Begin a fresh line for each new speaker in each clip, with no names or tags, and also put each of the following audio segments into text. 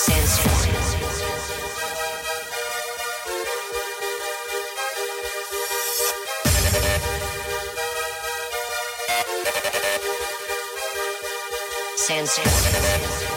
Sandstorm. Sandstorm.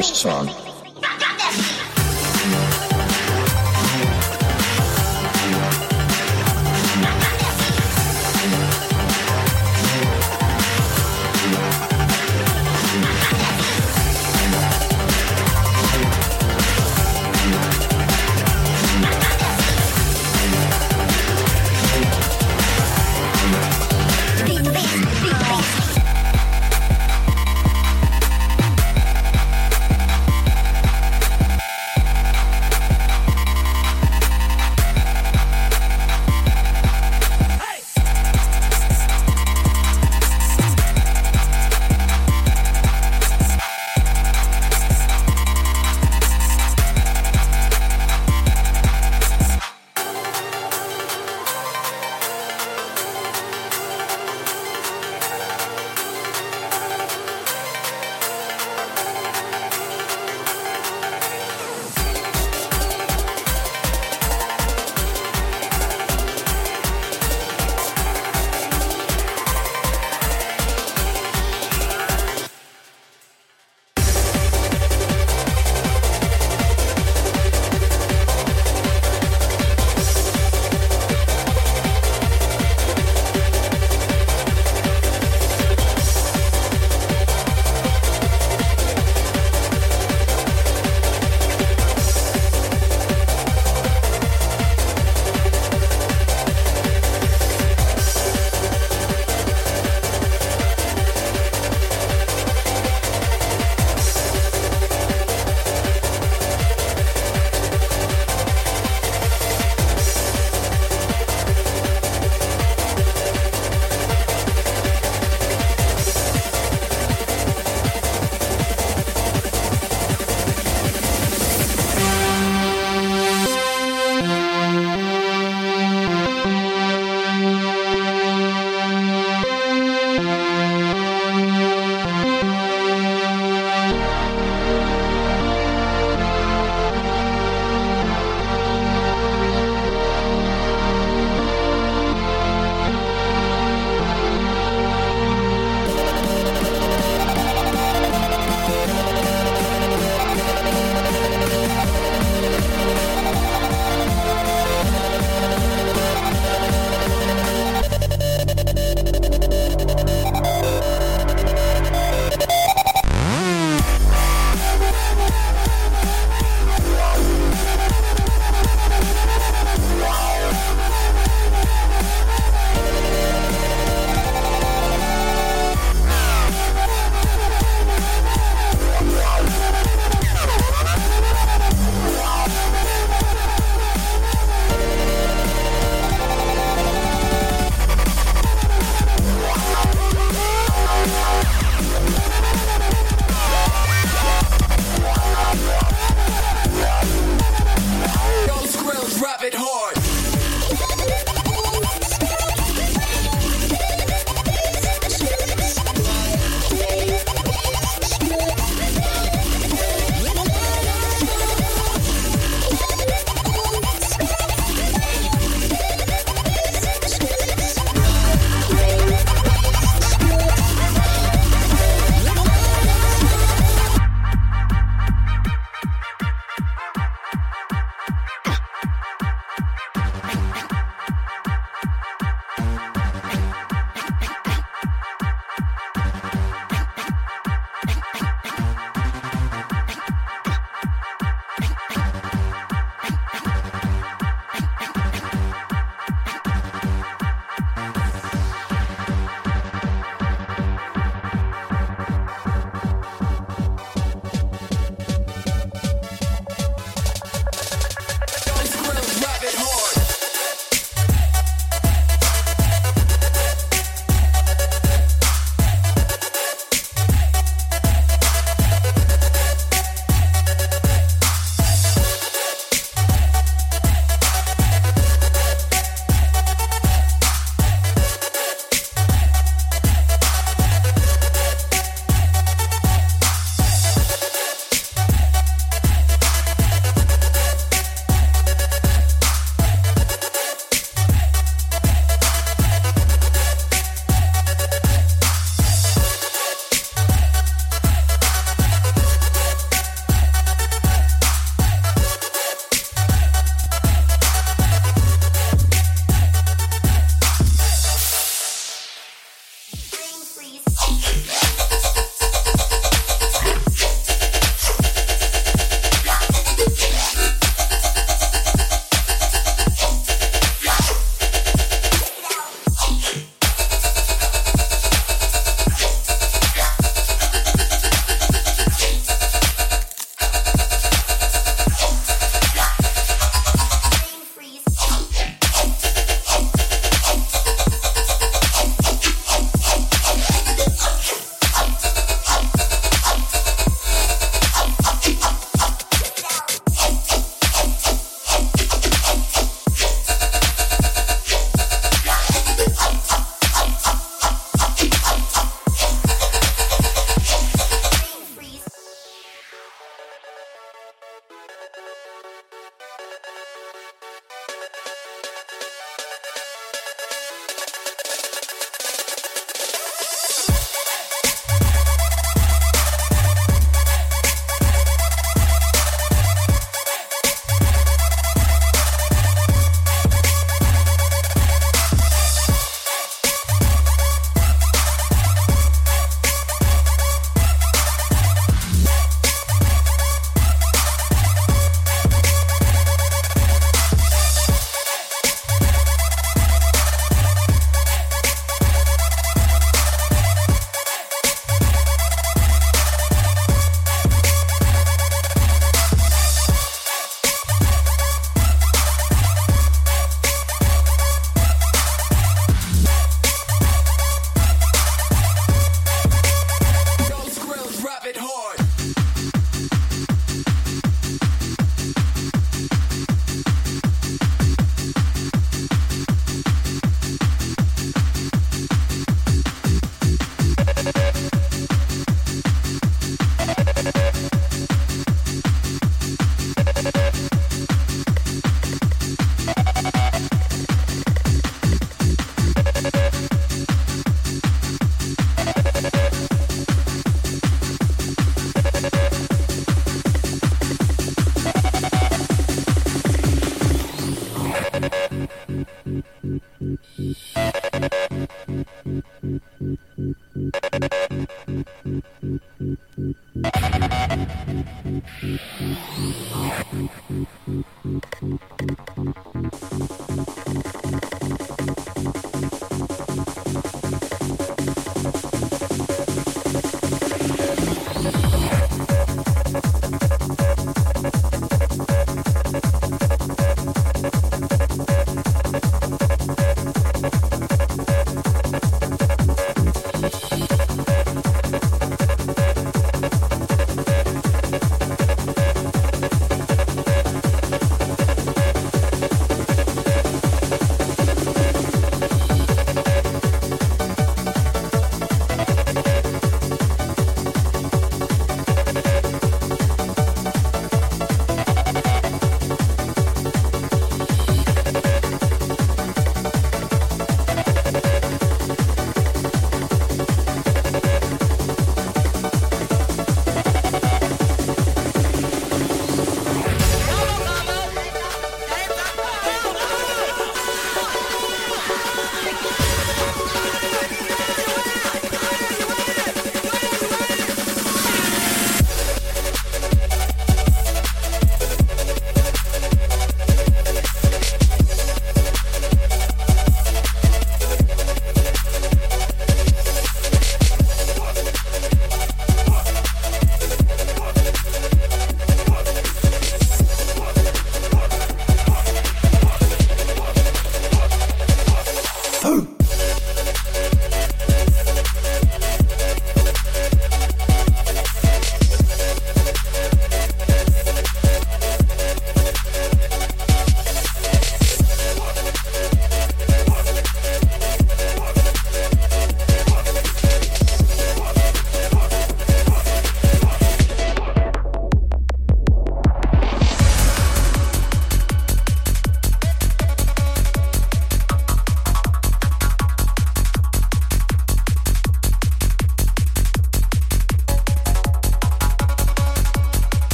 This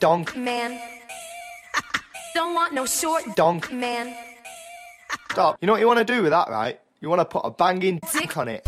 Donk.
Man. Don't want no short.
Donk.
Man.
Stop. You know what you want to do with that, right? You want to put a banging dick on it.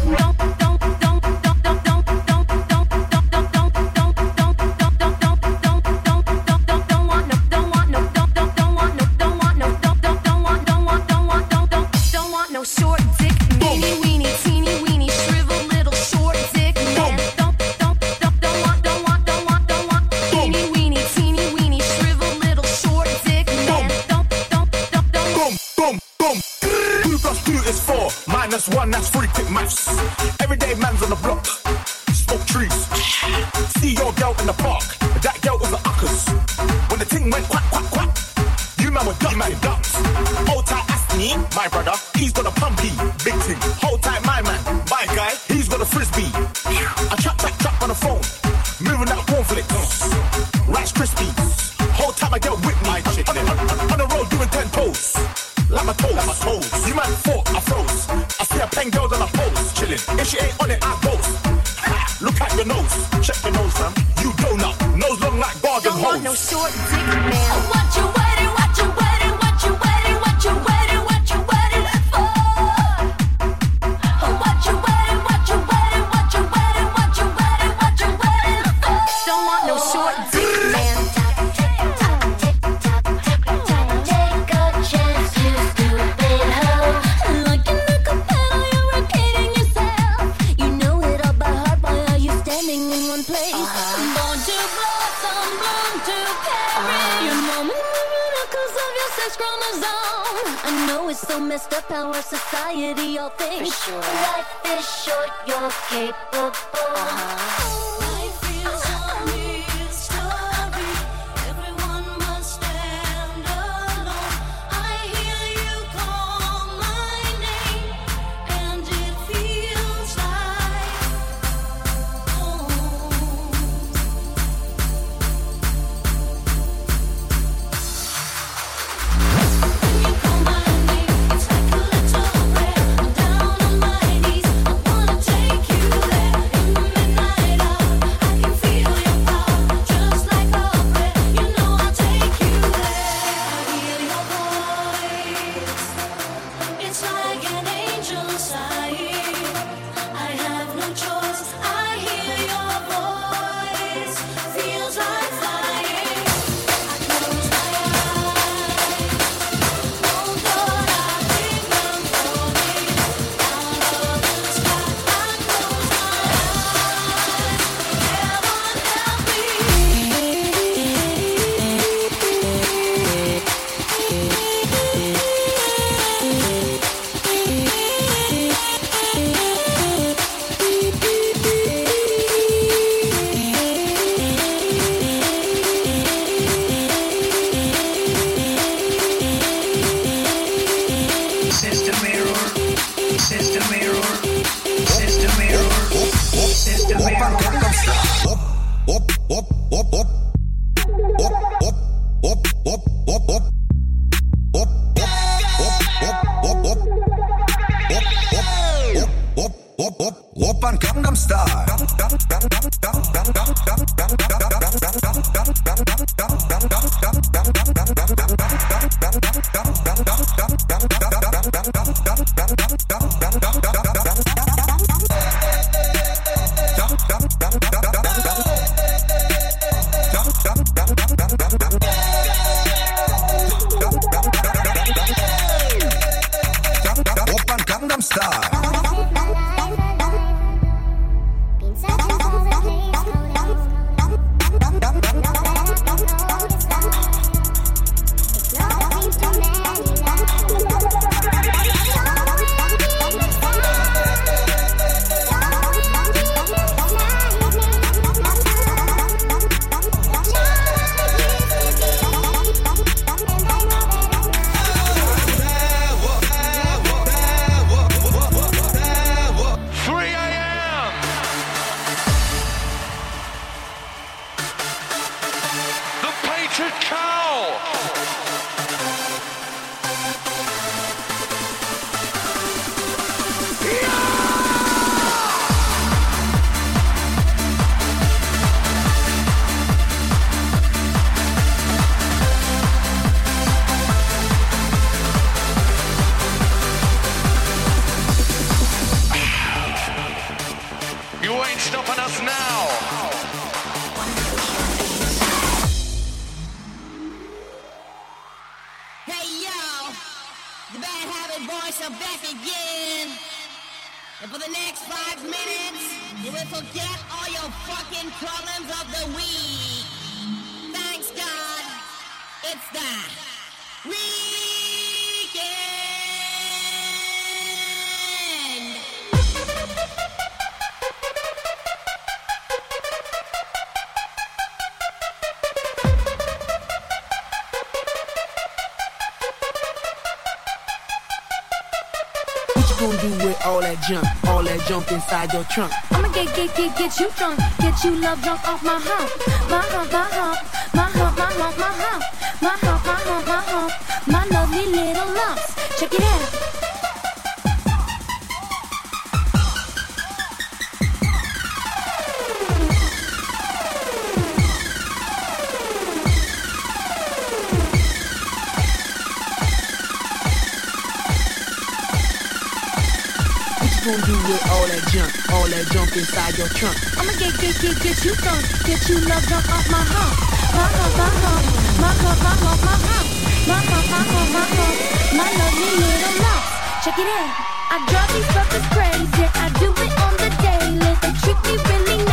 jump, all
that junk inside your trunk.
I'ma get, get, get, get you drunk, get you love drunk off my hump, my hump, my hump, my hump, my hump, my hump, my hump, my hump, my hump, my lovely little lumps. Check it out.
all that junk inside your trunk.
I'ma get, get, get, get you drunk, get you love jump off my hump. My hump, my hump, my hump, my hump, my hump. My hump, my hump, my hump, my lovely little lump. Check it out. I drive these fuckers crazy, I do it on the daily. They treat me really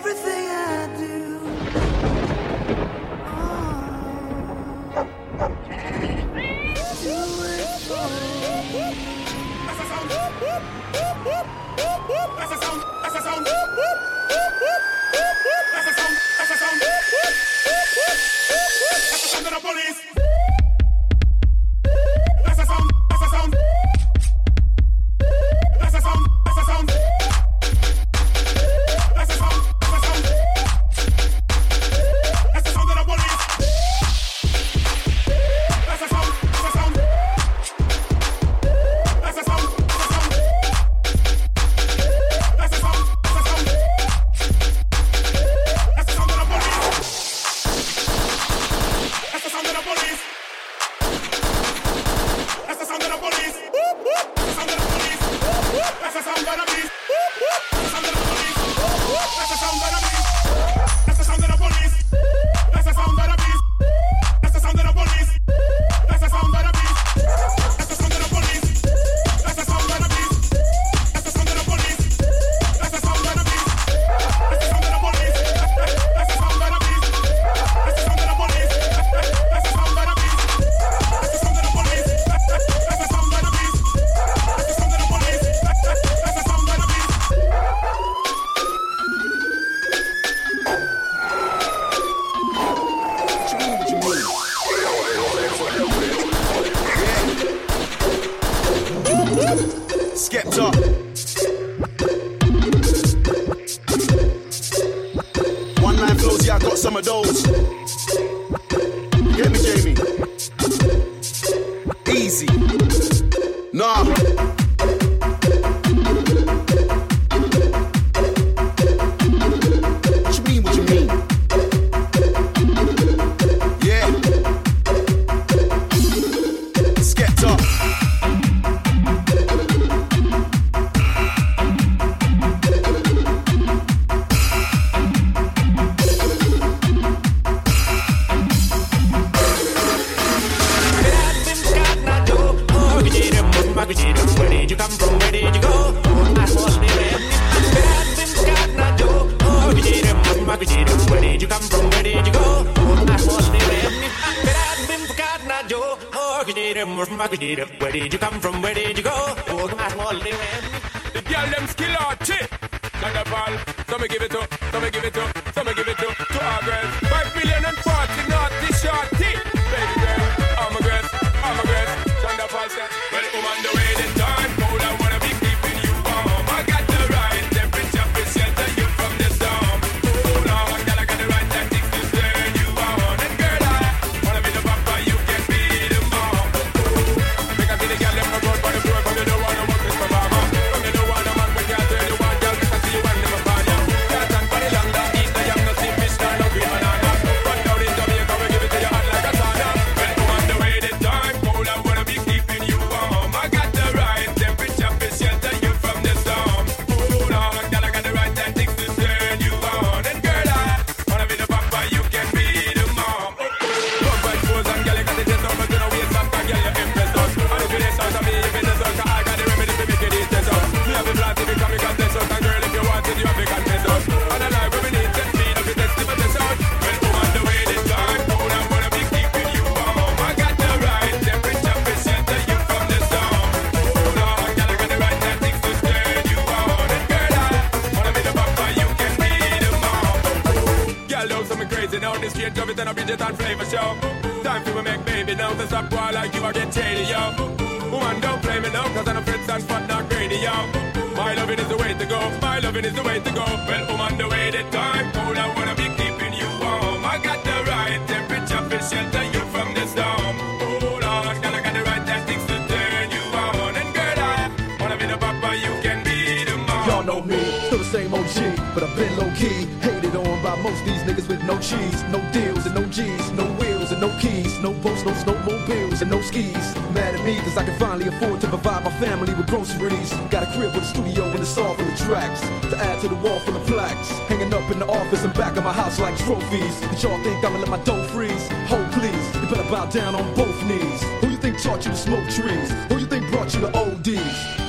everything Living is the way
to
go.
Well, oh I'm on the way to time. Cold, I wanna be keeping you warm. I got the right temperature to shelter you from the storm. Oh Lord, girl, I got the right things to turn you on. And girl, I wanna be the papa, you can be the mom.
Y'all know me, still the same OG, but I've been low key. Hated on by most these niggas with no cheese, no deals and no G's, no wheels and no keys, no boats, no snowmobiles and no skis at me, cause I can finally afford to provide my family with groceries. Got a crib with a studio and a saw full of tracks. To add to the wall full of plaques. Hanging up in the office and back of my house like trophies. Did y'all think I'ma let my dough freeze? Hold please, you better bow down on both knees. Who you think taught you to smoke trees? Who you think brought you to ODs?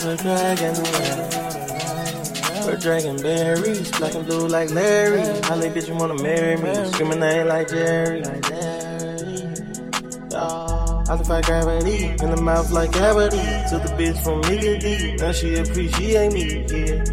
Got a
dragon We're dragon berries, black and blue like Larry. Holly bitch, you wanna marry me? Screaming name like Jerry. I defy gravity in the mouth like cavity. Took the bitch from to D. Now she appreciate me. Yeah.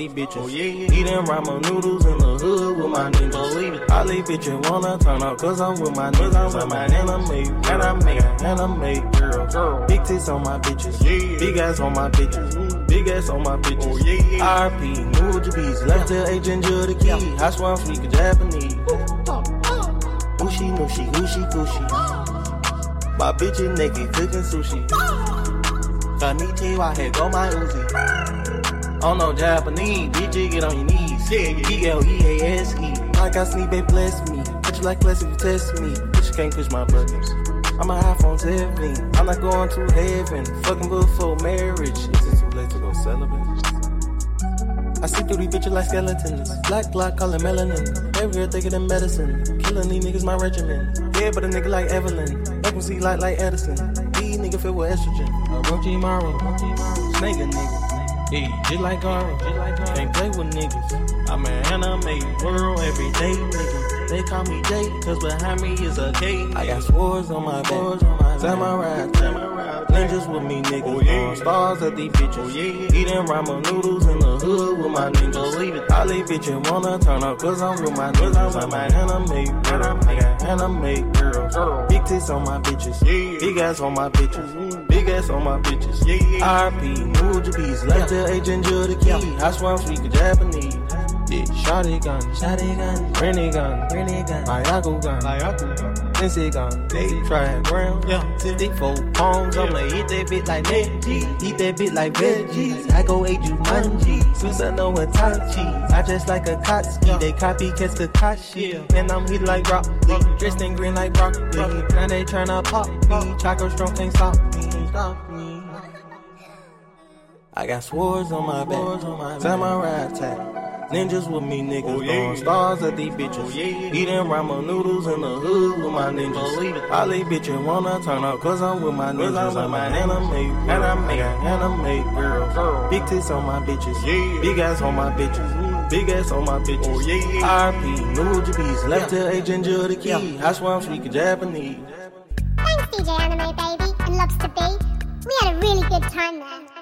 These bitches. Oh, Eating ramen noodles in the hood with my niggas. I leave bitches wanna turn up cause I'm with my niggas. And I'm an anime, anime, anime girl. Girl. Big tits on my bitches, Yeah. big ass on my bitches, mm-hmm. big ass on my bitches. Oh, yeah, yeah. RP, new Japanese, left to agent the key. I swear I'm speaking Japanese. Ushi, nushi, ushi, gushi. My bitch is naked cooking sushi. Oh. Konnichiwa, here go my Uzi. Oh no, Japanese, DJ, get on your knees. E-L-E-A-S-E. Like I they bless me. But you like bless if you test me. But you can't push my buttons. I'm an iPhone 17. I'm not going to heaven. Fucking before marriage. Is it too late to go celibate? I see through these bitches like skeletons. Black block, call it melanin. Every girl thicker than medicine. Killing these niggas my regimen. Yeah, but a nigga like Evelyn. Make him see light like Edison. These niggas filled with estrogen. A Orochimaru. Snake a nigga. Yeah, just like Garo. Can't play with niggas. I'm an anime world every day, nigga. They call me Jay, cause behind me is a K. I got swords on my back. Samurai. Ninjas with me, niggas. Throwing oh, stars at these bitches. Oh, Eating ramen noodles in the hood with my niggas. I leave bitches wanna turn up cause I'm with my niggas. I'm an anime girl. I make girls. girl. Big tits on my bitches. Big ass on my bitches. Big ass on my bitches. Yeah. RP, new Japanese. Left to agent the key. I swear I'm speaking Japanese. Yeah, shotty gun, shotty gun, granny gun, granny gun, Ayaku gun, Ayaku gun, Sensei gun, they try ground, yeah, 54 pounds, I'ma eat that bit like veggies, eat that bit like veggies, I go ate you manji, Susanoo and Tachi, I dress like a Kotski, they copycats Kakashi, and I'm hit like broccoli, dressed in green like broccoli, now they tryna pop me, Choco strong can't stop me, stop me. I got swords on my back, samurai attack. Ninjas with me, niggas
oh, yeah.
throwing stars at these bitches. Oh, yeah. Eating ramen noodles in the hood with my ninjas. Believe it. leave bitch bitches wanna turn up cause I'm with my ninjas. I'm an anime, girl. anime, anime girl. Big tits on my bitches. Yeah. Big ass on my bitches. Big ass on my bitches.
Oh, yeah.
RP, new Japanese. Left yeah. to a ginger the key. Yeah. I swear I'm speaking Japanese.
Thanks, DJ Animebby, and Lobsta B. We had a really good time there.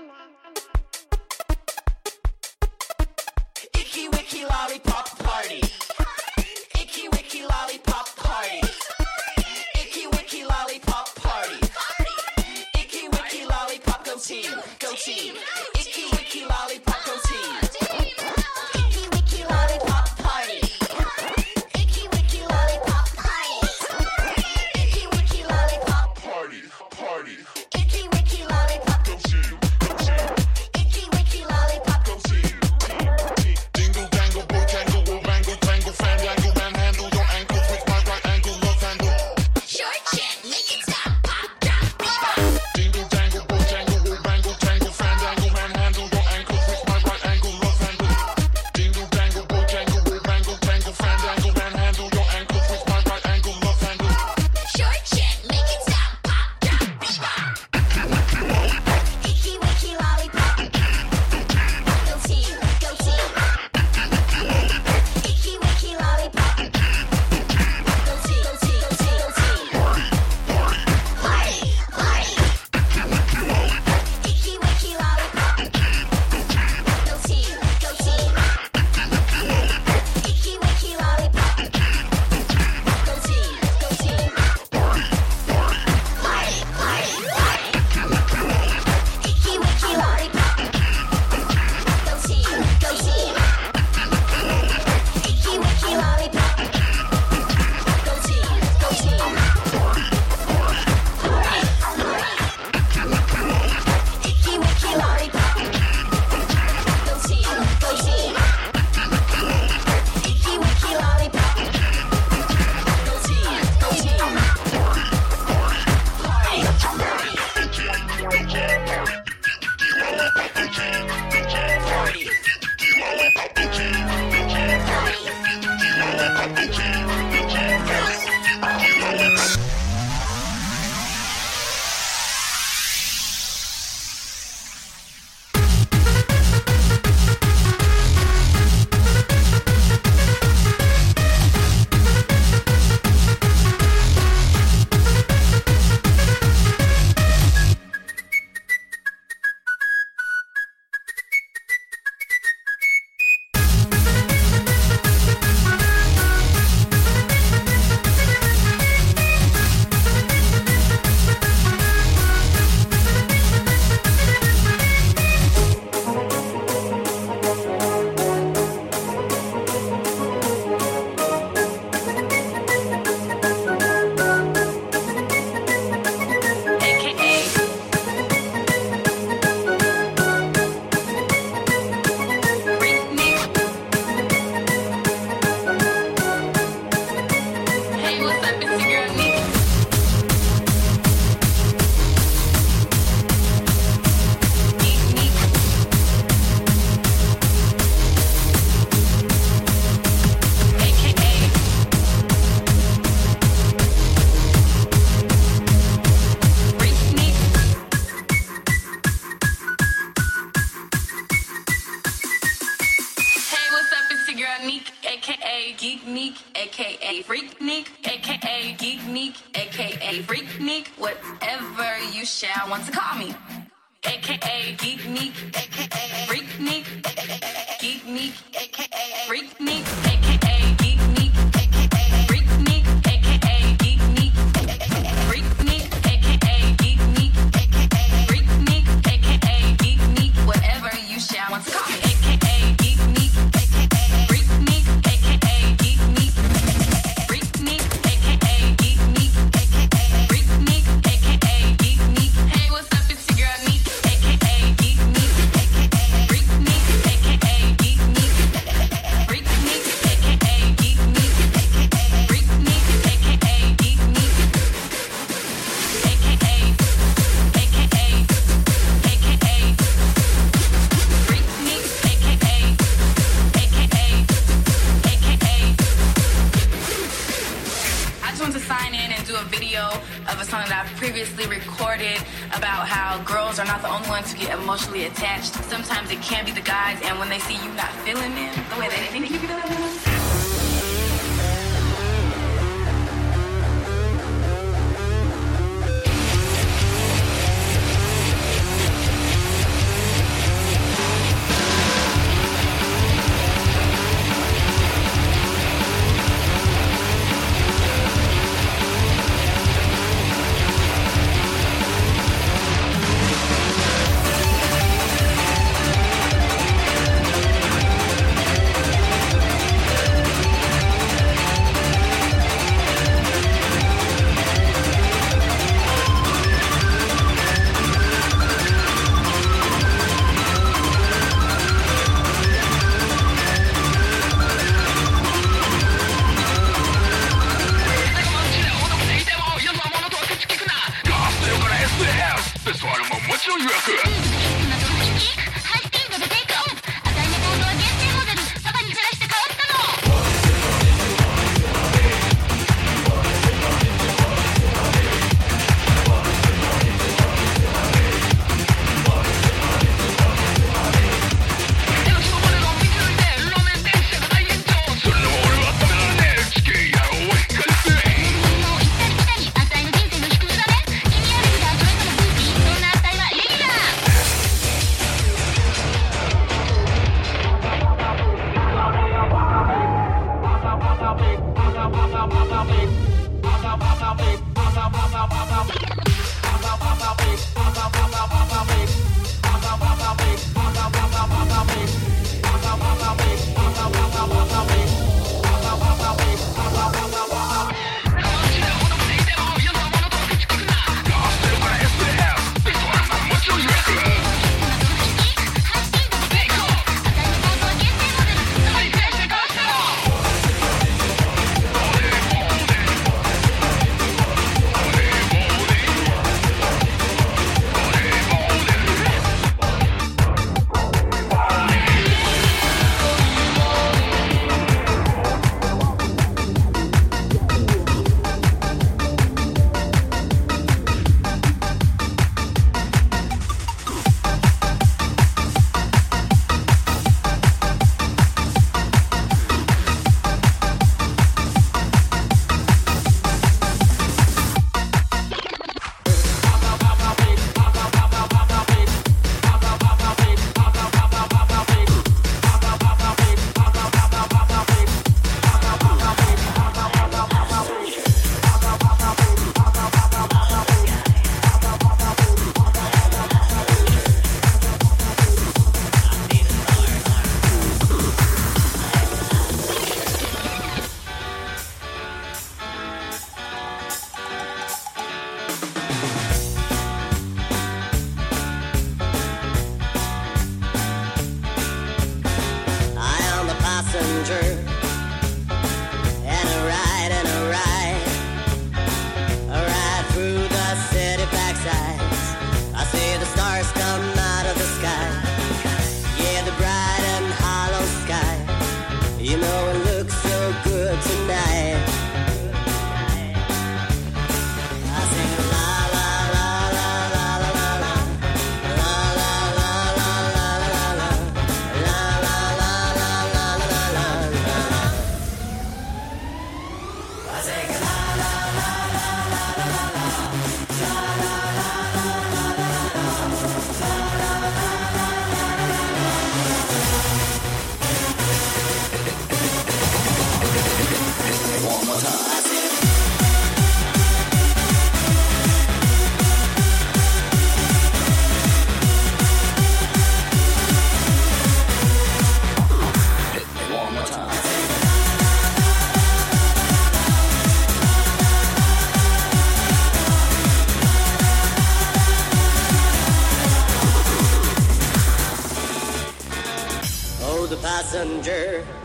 Passenger,